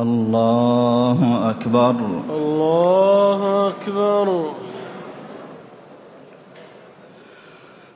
الله أكبر. الله أكبر.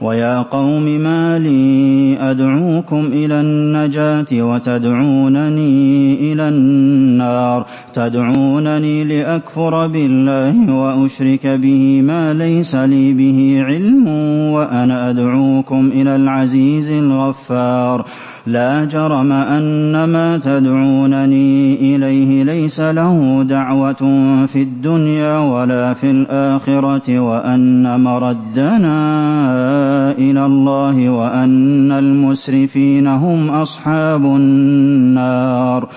ويا قوم ما لي أدعوكم إلى النجاة وتدعونني إلى النار تدعونني لأكفر بالله وأشرك به ما ليس لي به علم وأنا أدعوكم إلى العزيز الغفار لا جرم أن ما تدعونني إليه ليس له دعوة في الدنيا ولا في الآخرة وأن مردنا إلى الله وأن المسرفين هم أصحاب النار.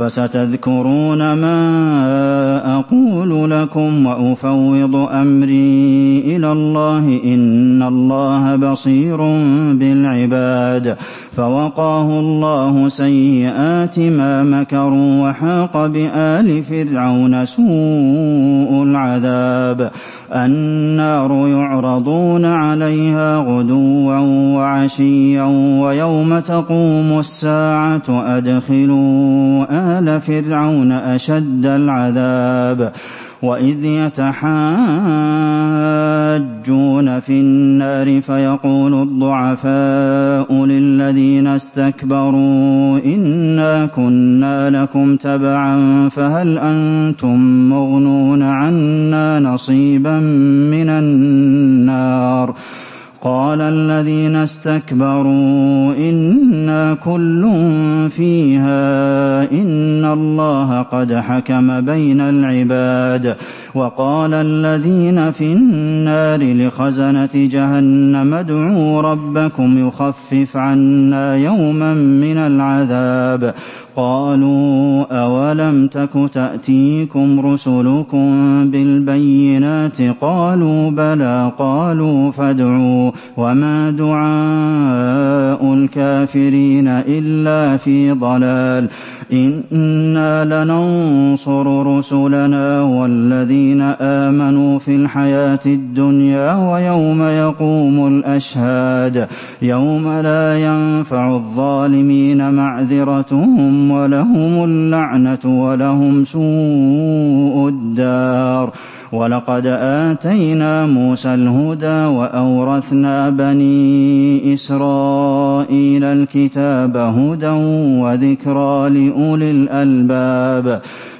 فستذكرون ما أقول لكم وأفوض أمري إلى الله إن الله بصير بالعباد فوقاه الله سيئات ما مكروا وحاق بآل فرعون سوء العذاب النار يعرضون عليها غدوا وعشيا ويوم تقوم الساعة أدخلوا آل فرعون أشد العذاب وإذ يتحاجون في النار فيقول الضعفاء للذين استكبروا إنا كنا لكم تبعا فهل أنتم مغنون عنا نصيبا من النار قال الذين استكبروا إنا كل فيها إن الله قد حكم بين العباد وقال الذين في النار لخزنة جهنم ادعوا ربكم يخفف عنا يوما من العذاب. قالوا أولم تك تأتيكم رسلكم بالبينات؟ قالوا بلى. قالوا فادعوا. وما دعاء الكافرين إلا في ضلال. إنا لننصر رسلنا والذين آمنوا في الحياة الدنيا ويوم يقوم الأشهاد يوم لا ينفع الظالمين معذرتهم ولهم اللعنة ولهم سوء الدار ولقد آتينا موسى الهدى وأورثنا بني إسرائيل الكتاب هدى وذكرى لأولي الألباب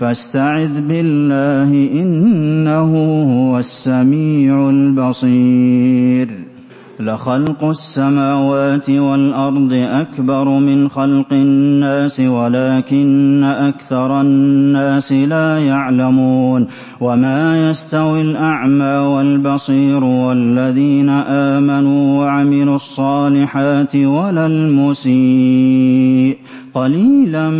فاستعذ بالله إنه هو السميع البصير. لخلق السماوات والأرض أكبر من خلق الناس ولكن أكثر الناس لا يعلمون. وما يستوي الأعمى والبصير والذين آمنوا وعملوا الصالحات ولا المسيء. قليلا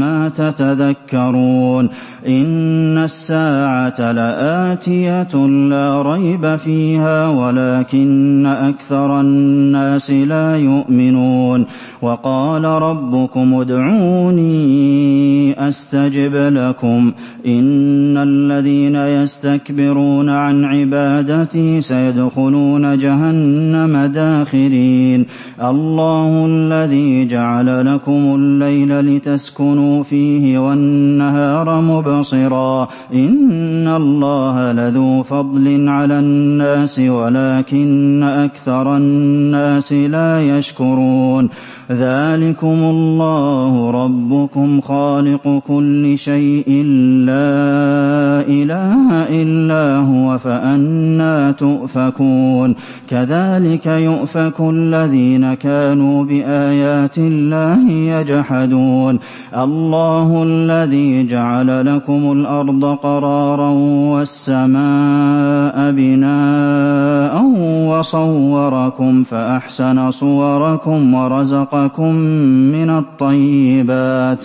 ما تتذكرون. إن الساعة لآتية لا ريب فيها ولكن أكثر الناس لا يؤمنون. وقال ربكم ادعوني أستجب لكم. إن الذين يستكبرون عن عبادتي سيدخلون جهنم داخرين. الله الذي جعل لكم الليل لتسكنوا فيه والنهار مبصرا. إن الله لذو فضل على الناس ولكن أكثر الناس لا يشكرون. ذلكم الله ربكم خالق كل شيء لا إله إلا هو فأنا تؤفكون. كذلك يؤفك الذين كانوا بآيات الله يجحدون. الله الذي جعل لكم الأرض قرارا والسماء بناء وصوركم فأحسن صوركم ورزقكم من الطيبات.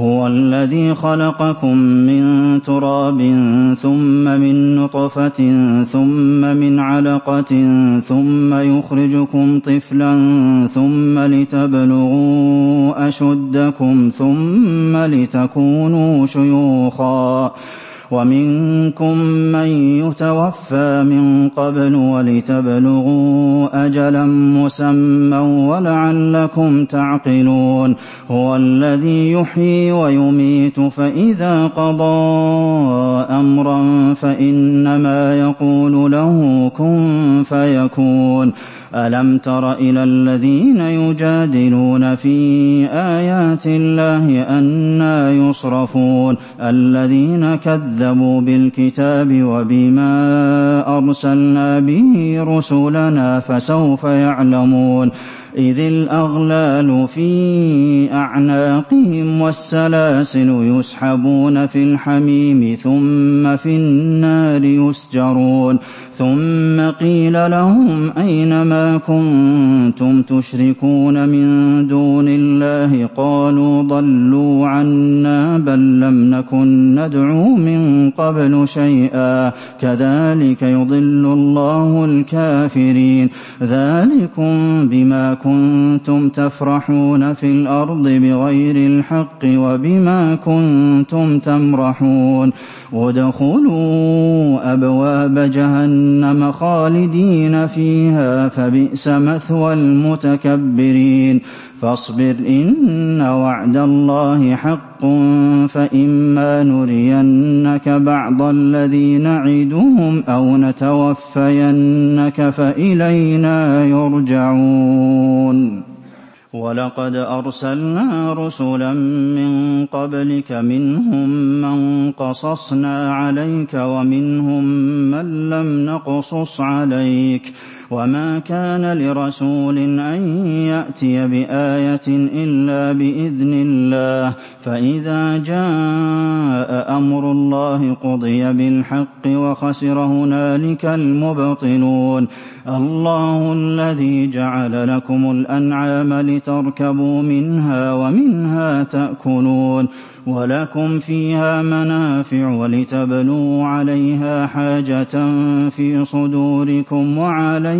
هو الذي خلقكم من تراب ثم من نطفة ثم من علقة ثم يخرجكم طفلا ثم لتبلغوا أشدكم ثم لتكونوا شيوخا ومنكم من يتوفى من قبل ولتبلغوا اجلا مسمى ولعلكم تعقلون. هو الذي يحيي ويميت فإذا قضى امرا فإنما يقول له كن فيكون. ألم تر إلى الذين يجادلون في آيات الله أنا يصرفون؟ الذين كذبوا بالكتاب وبما أرسلنا به رسلنا فسوف يعلمون. إذ الأغلال في أعناقهم والسلاسل يسحبون في الحميم ثم في النار يسجرون. ثم قيل لهم أين ما كنتم تشركون من دون الله؟ قالوا ضلوا عنا بل لم نكن ندعو من قبل شيئا. كذلك يضل الله الكافرين. ذلكم بما كنتم تفرحون في الأرض بغير الحق وبما كنتم تمرحون. ادخلوا أبواب جهنم خالدين فيها فبئس مثوى المتكبرين. فاصبر إن وعد الله حق فإما نرينك بعض الذي نعدهم أو نتوفينك فإلينا يرجعون. ولقد أرسلنا رسلا من قبلك منهم من قصصنا عليك ومنهم من لم نقصص عليك. وما كان لرسول أن يأتي بآية إلا بإذن الله فإذا جاء أمر الله قضي بالحق وخسر هنالك المبطلون الله الذي جعل لكم الأنعام لتركبوا منها ومنها تأكلون ولكم فيها منافع ولتبلوا عليها حاجة في صدوركم وعليها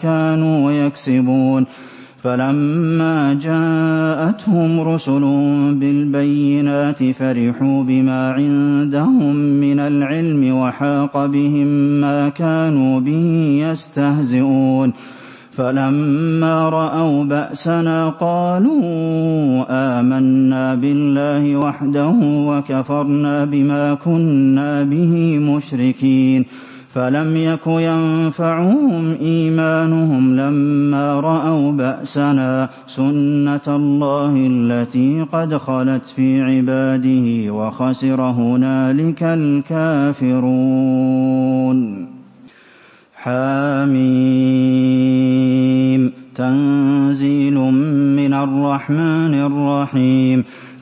كانوا يكسبون. فلما جاءتهم رسل بالبينات فرحوا بما عندهم من العلم وحاق بهم ما كانوا به يستهزئون. فلما رأوا بأسنا قالوا آمنا بالله وحده وكفرنا بما كنا به مشركين. فلم يك ينفعهم إيمانهم لما رأوا بأسنا سنة الله التي قد خلت في عباده وخسر هنالك الكافرون. حاميم تنزيل من الرحمن الرحيم.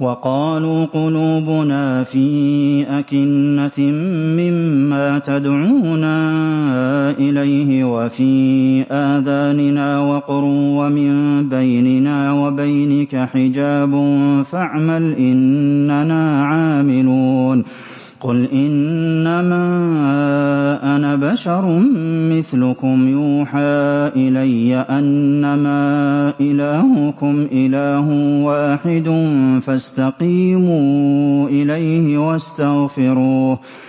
وقالوا قلوبنا في أكنة مما تدعونا إليه وفي آذاننا وقر ومن بيننا وبينك حجاب فاعمل إننا عاملون قل إنما أنا بشر مثلكم يوحى إلي أنما إلهكم إله واحد فاستقيموا إليه واستغفروه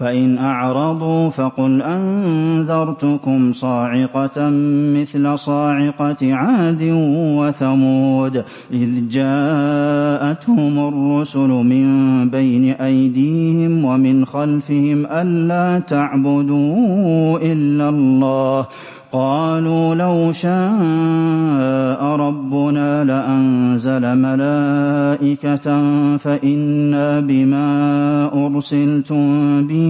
فإن أعرضوا فقل أنذرتكم صاعقة مثل صاعقة عاد وثمود إذ جاءتهم الرسل من بين أيديهم ومن خلفهم ألا تعبدوا إلا الله قالوا لو شاء ربنا لأنزل ملائكة فإنا بما أرسلتم به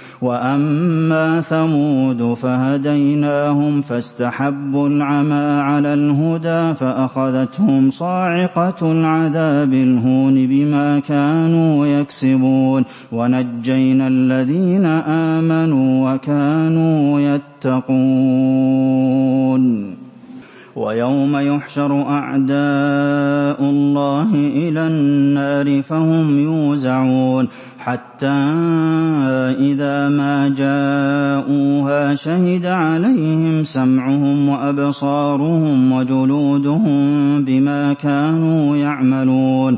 وأما ثمود فهديناهم فاستحبوا العمى على الهدى فأخذتهم صاعقة العذاب الهون بما كانوا يكسبون ونجينا الذين آمنوا وكانوا يتقون. ويوم يحشر اعداء الله إلى النار فهم يوزعون حتى إذا ما جاءوها شهد عليهم سمعهم وأبصارهم وجلودهم بما كانوا يعملون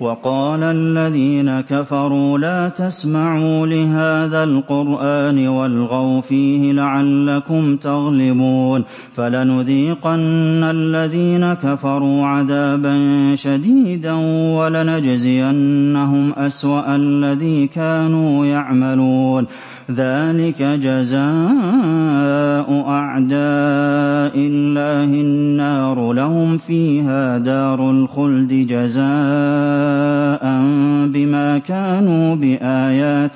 وقال الذين كفروا لا تسمعوا لهذا القرآن والغوا فيه لعلكم تغلبون فلنذيقن الذين كفروا عذابا شديدا ولنجزينهم أسوأ الذي كانوا يعملون. ذلك جزاء أعداء الله النار. لهم فيها دار الخلد جزاء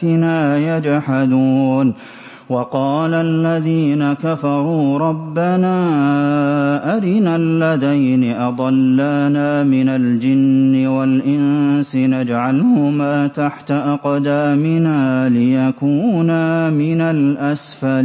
باياتنا يجحدون وقال الذين كفروا ربنا ارنا الذين اضلانا من الجن والانس نجعلهما تحت اقدامنا ليكونا من الاسفلين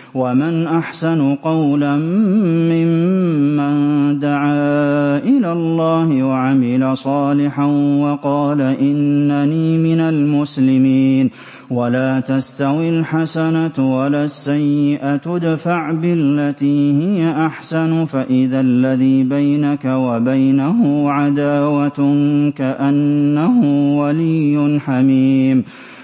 ومن أحسن قولا ممن دعا إلى الله وعمل صالحا وقال إنني من المسلمين ولا تستوي الحسنة ولا السيئة ادفع بالتي هي أحسن فإذا الذي بينك وبينه عداوة كأنه ولي حميم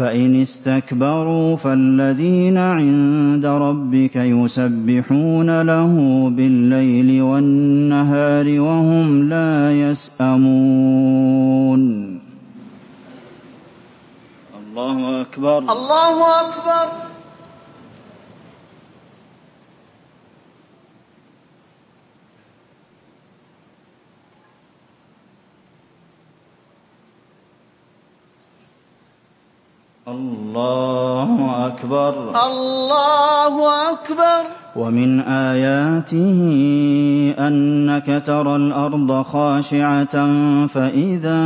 فإن استكبروا فالذين عند ربك يسبحون له بالليل والنهار وهم لا يسأمون. الله أكبر. الله أكبر. الله أكبر. الله أكبر. ومن آياته أنك ترى الأرض خاشعة فإذا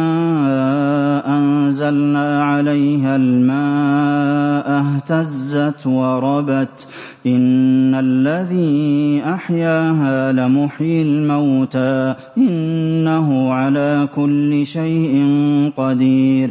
أنزلنا عليها الماء اهتزت وربت. إن الذي أحياها لمحيي الموتى. إنه على كل شيء قدير.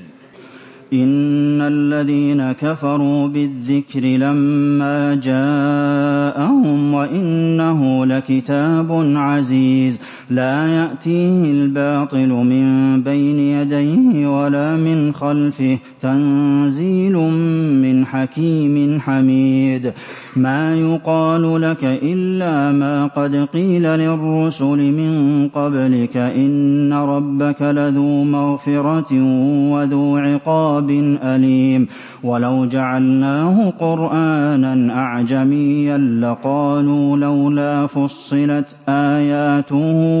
إن الذين كفروا بالذكر لما جاءهم وإنه لكتاب عزيز لا يأتيه الباطل من بين يديه ولا من خلفه تنزيل من حكيم حميد. ما يقال لك إلا ما قد قيل للرسل من قبلك إن ربك لذو مغفرة وذو عقاب أليم. ولو جعلناه قرآنا أعجميا لقالوا لولا فصلت آياته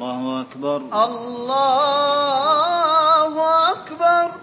الله أكبر. الله أكبر.